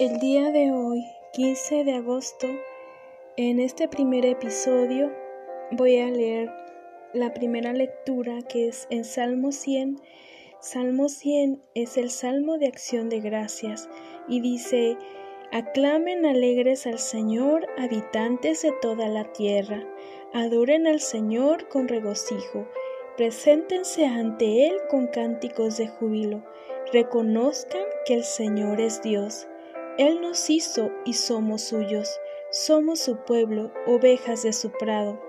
El día de hoy, 15 de agosto, en este primer episodio voy a leer la primera lectura que es en Salmo 100. Salmo 100 es el Salmo de acción de gracias y dice, Aclamen alegres al Señor, habitantes de toda la tierra, adoren al Señor con regocijo, preséntense ante Él con cánticos de júbilo, reconozcan que el Señor es Dios él nos hizo y somos suyos, somos su pueblo, ovejas de su prado.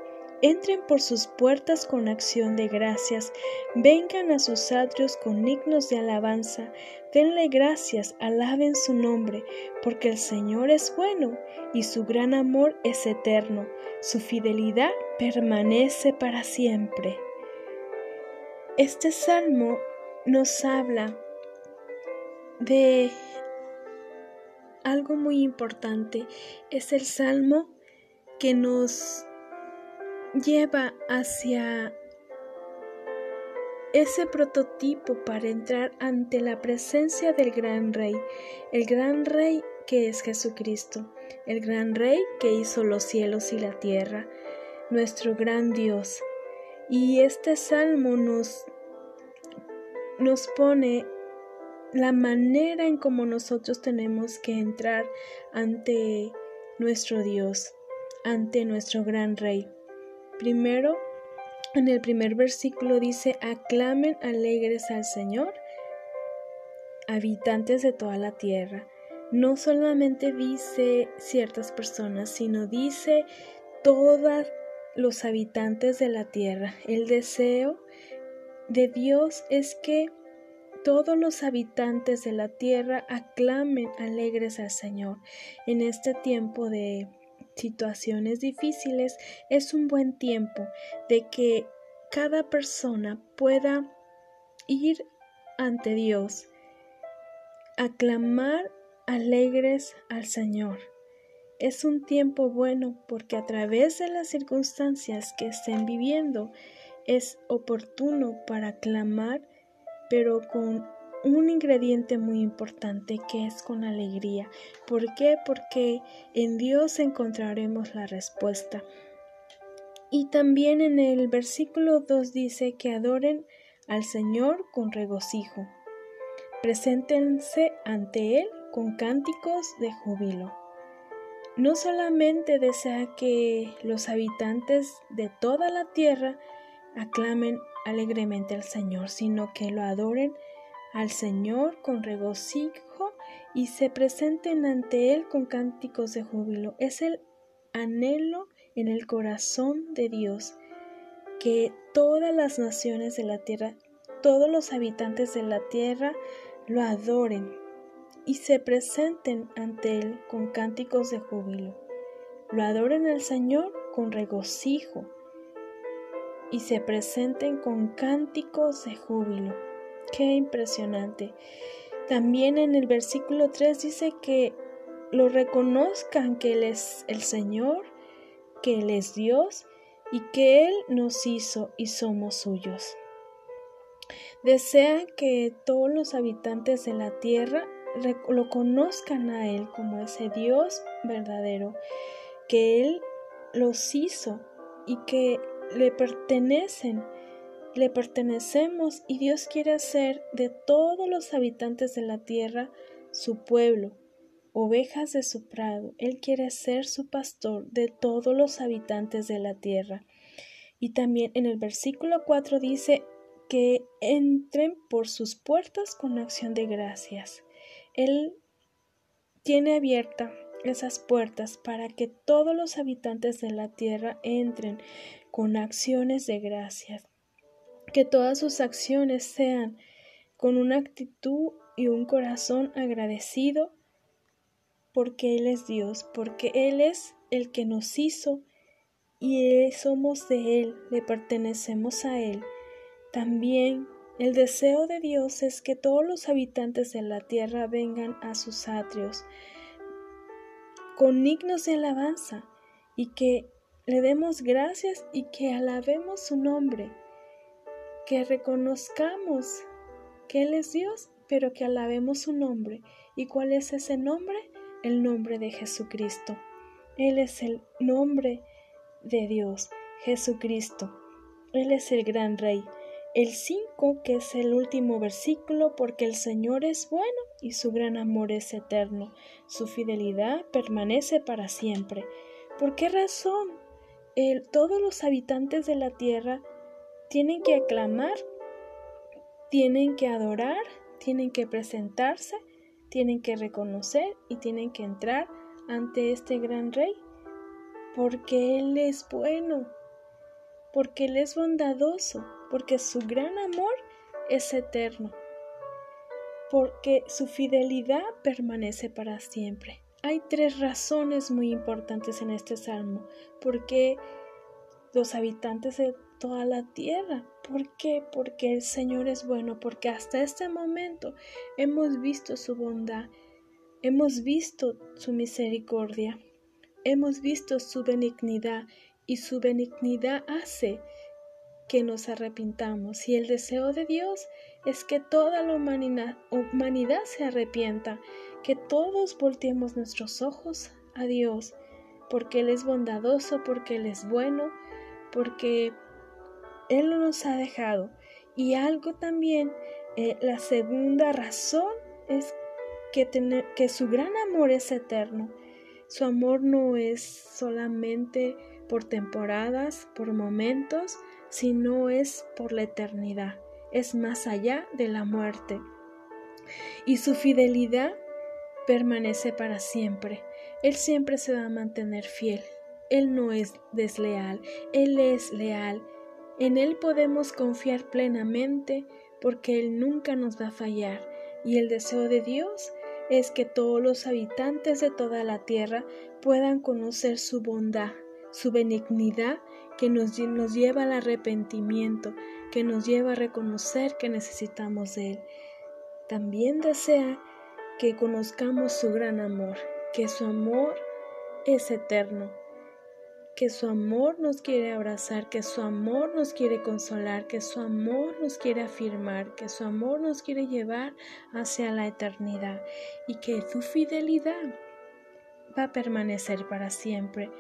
Entren por sus puertas con acción de gracias, vengan a sus atrios con himnos de alabanza, denle gracias, alaben su nombre, porque el Señor es bueno y su gran amor es eterno, su fidelidad permanece para siempre. Este salmo nos habla de algo muy importante es el salmo que nos lleva hacia ese prototipo para entrar ante la presencia del gran rey, el gran rey que es Jesucristo, el gran rey que hizo los cielos y la tierra, nuestro gran Dios. Y este salmo nos, nos pone la manera en cómo nosotros tenemos que entrar ante nuestro Dios, ante nuestro gran Rey. Primero, en el primer versículo dice, aclamen alegres al Señor, habitantes de toda la tierra. No solamente dice ciertas personas, sino dice todos los habitantes de la tierra. El deseo de Dios es que todos los habitantes de la tierra aclamen alegres al Señor. En este tiempo de situaciones difíciles es un buen tiempo de que cada persona pueda ir ante Dios, aclamar alegres al Señor. Es un tiempo bueno porque a través de las circunstancias que estén viviendo es oportuno para aclamar pero con un ingrediente muy importante que es con alegría. ¿Por qué? Porque en Dios encontraremos la respuesta. Y también en el versículo 2 dice que adoren al Señor con regocijo. Preséntense ante Él con cánticos de júbilo. No solamente desea que los habitantes de toda la tierra aclamen alegremente al Señor, sino que lo adoren al Señor con regocijo y se presenten ante Él con cánticos de júbilo. Es el anhelo en el corazón de Dios que todas las naciones de la tierra, todos los habitantes de la tierra lo adoren y se presenten ante Él con cánticos de júbilo. Lo adoren al Señor con regocijo y se presenten con cánticos de júbilo. Qué impresionante. También en el versículo 3 dice que lo reconozcan que Él es el Señor, que Él es Dios y que Él nos hizo y somos suyos. Desea que todos los habitantes de la tierra lo conozcan a Él como ese Dios verdadero, que Él los hizo y que le pertenecen, le pertenecemos y Dios quiere hacer de todos los habitantes de la tierra su pueblo, ovejas de su prado. Él quiere ser su pastor de todos los habitantes de la tierra. Y también en el versículo 4 dice que entren por sus puertas con acción de gracias. Él tiene abierta esas puertas para que todos los habitantes de la tierra entren con acciones de gracias. Que todas sus acciones sean con una actitud y un corazón agradecido porque Él es Dios, porque Él es el que nos hizo y somos de Él, le pertenecemos a Él. También el deseo de Dios es que todos los habitantes de la tierra vengan a sus atrios con himnos de alabanza y que le demos gracias y que alabemos su nombre, que reconozcamos que Él es Dios, pero que alabemos su nombre. ¿Y cuál es ese nombre? el nombre de Jesucristo. Él es el nombre de Dios, Jesucristo. Él es el gran rey. El 5, que es el último versículo, porque el Señor es bueno y su gran amor es eterno. Su fidelidad permanece para siempre. ¿Por qué razón? Todos los habitantes de la tierra tienen que aclamar, tienen que adorar, tienen que presentarse, tienen que reconocer y tienen que entrar ante este gran rey, porque Él es bueno, porque Él es bondadoso, porque su gran amor es eterno, porque su fidelidad permanece para siempre. Hay tres razones muy importantes en este salmo, porque los habitantes de toda la tierra. ¿Por qué? Porque el Señor es bueno, porque hasta este momento hemos visto su bondad, hemos visto su misericordia, hemos visto su benignidad y su benignidad hace que nos arrepintamos y el deseo de Dios es que toda la humanidad, humanidad se arrepienta, que todos volteemos nuestros ojos a Dios, porque Él es bondadoso, porque Él es bueno, porque Él no nos ha dejado. Y algo también, eh, la segunda razón es que, que su gran amor es eterno. Su amor no es solamente por temporadas, por momentos, sino es por la eternidad, es más allá de la muerte. Y su fidelidad permanece para siempre. Él siempre se va a mantener fiel. Él no es desleal, Él es leal. En Él podemos confiar plenamente porque Él nunca nos va a fallar. Y el deseo de Dios es que todos los habitantes de toda la tierra puedan conocer su bondad, su benignidad que nos, nos lleva al arrepentimiento, que nos lleva a reconocer que necesitamos de Él. También desea que conozcamos su gran amor, que su amor es eterno, que su amor nos quiere abrazar, que su amor nos quiere consolar, que su amor nos quiere afirmar, que su amor nos quiere llevar hacia la eternidad y que su fidelidad va a permanecer para siempre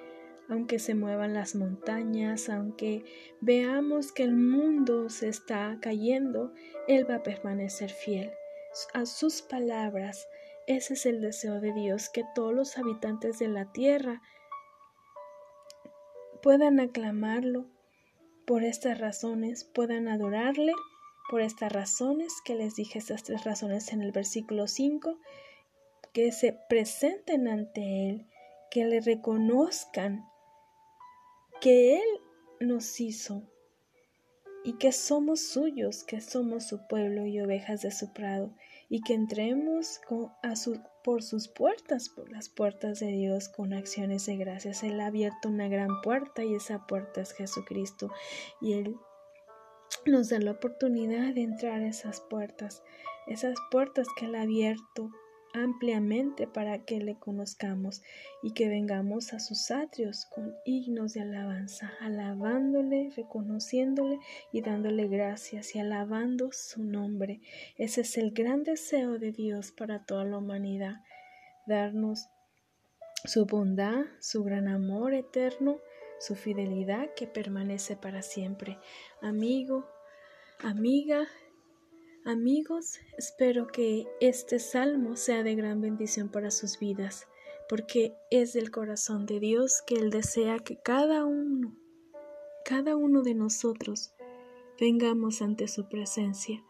aunque se muevan las montañas, aunque veamos que el mundo se está cayendo, Él va a permanecer fiel a sus palabras. Ese es el deseo de Dios, que todos los habitantes de la tierra puedan aclamarlo por estas razones, puedan adorarle por estas razones, que les dije estas tres razones en el versículo 5, que se presenten ante Él, que le reconozcan que Él nos hizo y que somos suyos, que somos su pueblo y ovejas de su prado, y que entremos por sus puertas, por las puertas de Dios, con acciones de gracias. Él ha abierto una gran puerta y esa puerta es Jesucristo, y Él nos da la oportunidad de entrar a esas puertas, esas puertas que Él ha abierto ampliamente para que le conozcamos y que vengamos a sus atrios con himnos de alabanza, alabándole, reconociéndole y dándole gracias y alabando su nombre. Ese es el gran deseo de Dios para toda la humanidad, darnos su bondad, su gran amor eterno, su fidelidad que permanece para siempre. Amigo, amiga, Amigos, espero que este salmo sea de gran bendición para sus vidas, porque es del corazón de Dios que Él desea que cada uno, cada uno de nosotros, vengamos ante su presencia.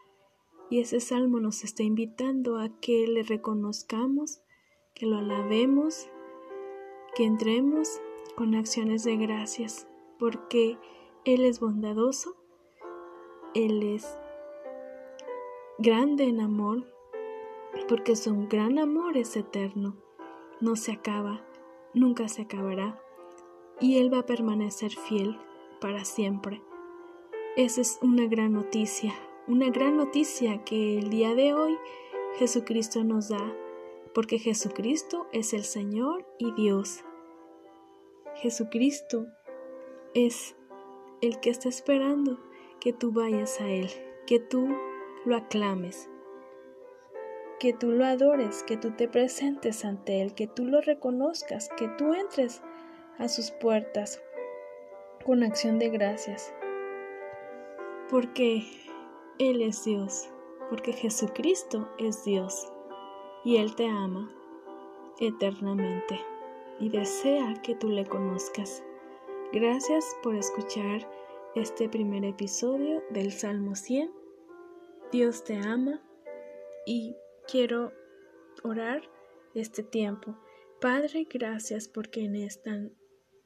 Y ese salmo nos está invitando a que le reconozcamos, que lo alabemos, que entremos con acciones de gracias, porque Él es bondadoso, Él es grande en amor, porque su gran amor es eterno, no se acaba, nunca se acabará, y Él va a permanecer fiel para siempre. Esa es una gran noticia, una gran noticia que el día de hoy Jesucristo nos da, porque Jesucristo es el Señor y Dios. Jesucristo es el que está esperando que tú vayas a Él, que tú lo aclames, que tú lo adores, que tú te presentes ante Él, que tú lo reconozcas, que tú entres a sus puertas con acción de gracias. Porque Él es Dios, porque Jesucristo es Dios y Él te ama eternamente y desea que tú le conozcas. Gracias por escuchar este primer episodio del Salmo 100. Dios te ama y quiero orar este tiempo. Padre, gracias porque en esta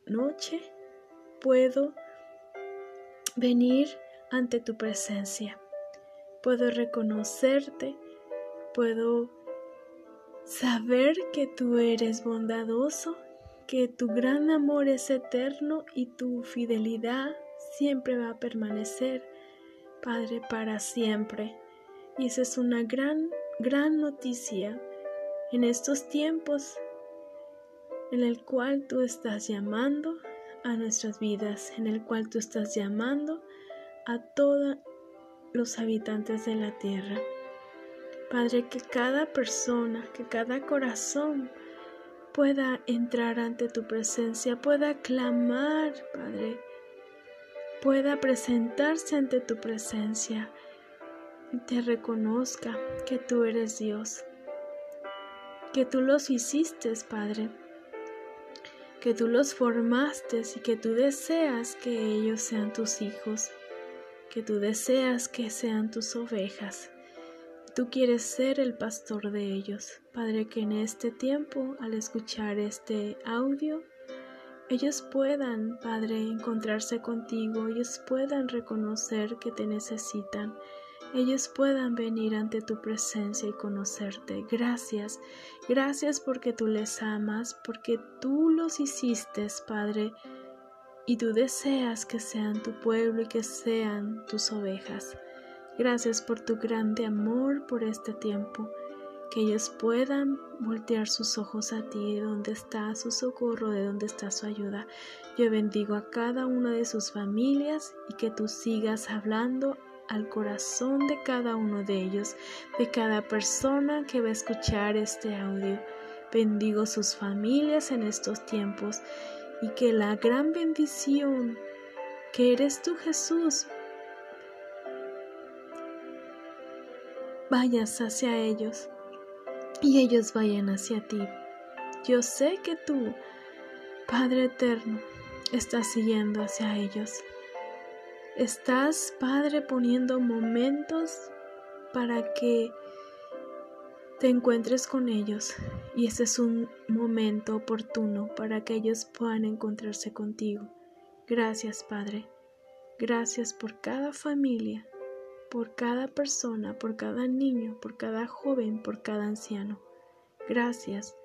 noche puedo venir ante tu presencia. Puedo reconocerte, puedo saber que tú eres bondadoso, que tu gran amor es eterno y tu fidelidad siempre va a permanecer, Padre, para siempre. Y esa es una gran gran noticia en estos tiempos en el cual tú estás llamando a nuestras vidas, en el cual tú estás llamando a todos los habitantes de la tierra. Padre, que cada persona, que cada corazón pueda entrar ante tu presencia, pueda clamar, Padre, pueda presentarse ante tu presencia te reconozca que tú eres Dios, que tú los hiciste, Padre, que tú los formaste y que tú deseas que ellos sean tus hijos, que tú deseas que sean tus ovejas. Tú quieres ser el pastor de ellos. Padre, que en este tiempo, al escuchar este audio, ellos puedan, Padre, encontrarse contigo, ellos puedan reconocer que te necesitan, ellos puedan venir ante tu presencia y conocerte. Gracias, gracias porque tú les amas, porque tú los hiciste, Padre, y tú deseas que sean tu pueblo y que sean tus ovejas. Gracias por tu grande amor por este tiempo, que ellos puedan voltear sus ojos a ti, de donde está su socorro, de donde está su ayuda. Yo bendigo a cada una de sus familias y que tú sigas hablando al corazón de cada uno de ellos, de cada persona que va a escuchar este audio. Bendigo sus familias en estos tiempos y que la gran bendición que eres tú Jesús vayas hacia ellos y ellos vayan hacia ti. Yo sé que tú, Padre Eterno, estás siguiendo hacia ellos. Estás, Padre, poniendo momentos para que te encuentres con ellos y ese es un momento oportuno para que ellos puedan encontrarse contigo. Gracias, Padre. Gracias por cada familia, por cada persona, por cada niño, por cada joven, por cada anciano. Gracias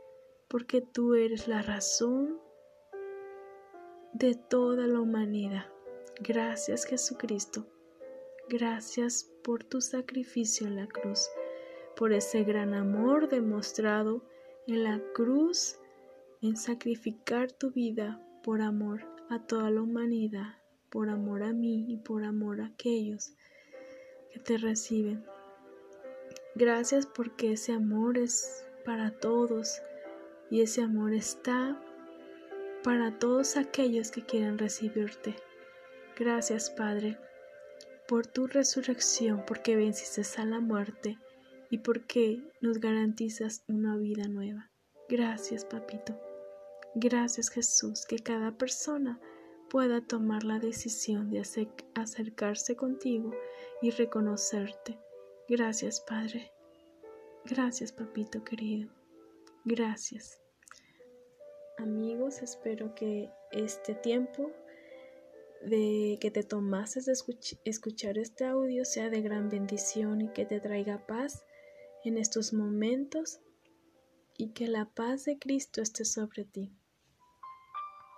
porque tú eres la razón de toda la humanidad. Gracias Jesucristo. Gracias por tu sacrificio en la cruz, por ese gran amor demostrado en la cruz, en sacrificar tu vida por amor a toda la humanidad, por amor a mí y por amor a aquellos que te reciben. Gracias porque ese amor es para todos y ese amor está para todos aquellos que quieran recibirte. Gracias, Padre, por tu resurrección, porque venciste a la muerte y porque nos garantizas una vida nueva. Gracias, Papito. Gracias, Jesús, que cada persona pueda tomar la decisión de acercarse contigo y reconocerte. Gracias, Padre. Gracias, Papito querido. Gracias. Amigos, espero que este tiempo de que te tomases de escuchar este audio sea de gran bendición y que te traiga paz en estos momentos y que la paz de Cristo esté sobre ti.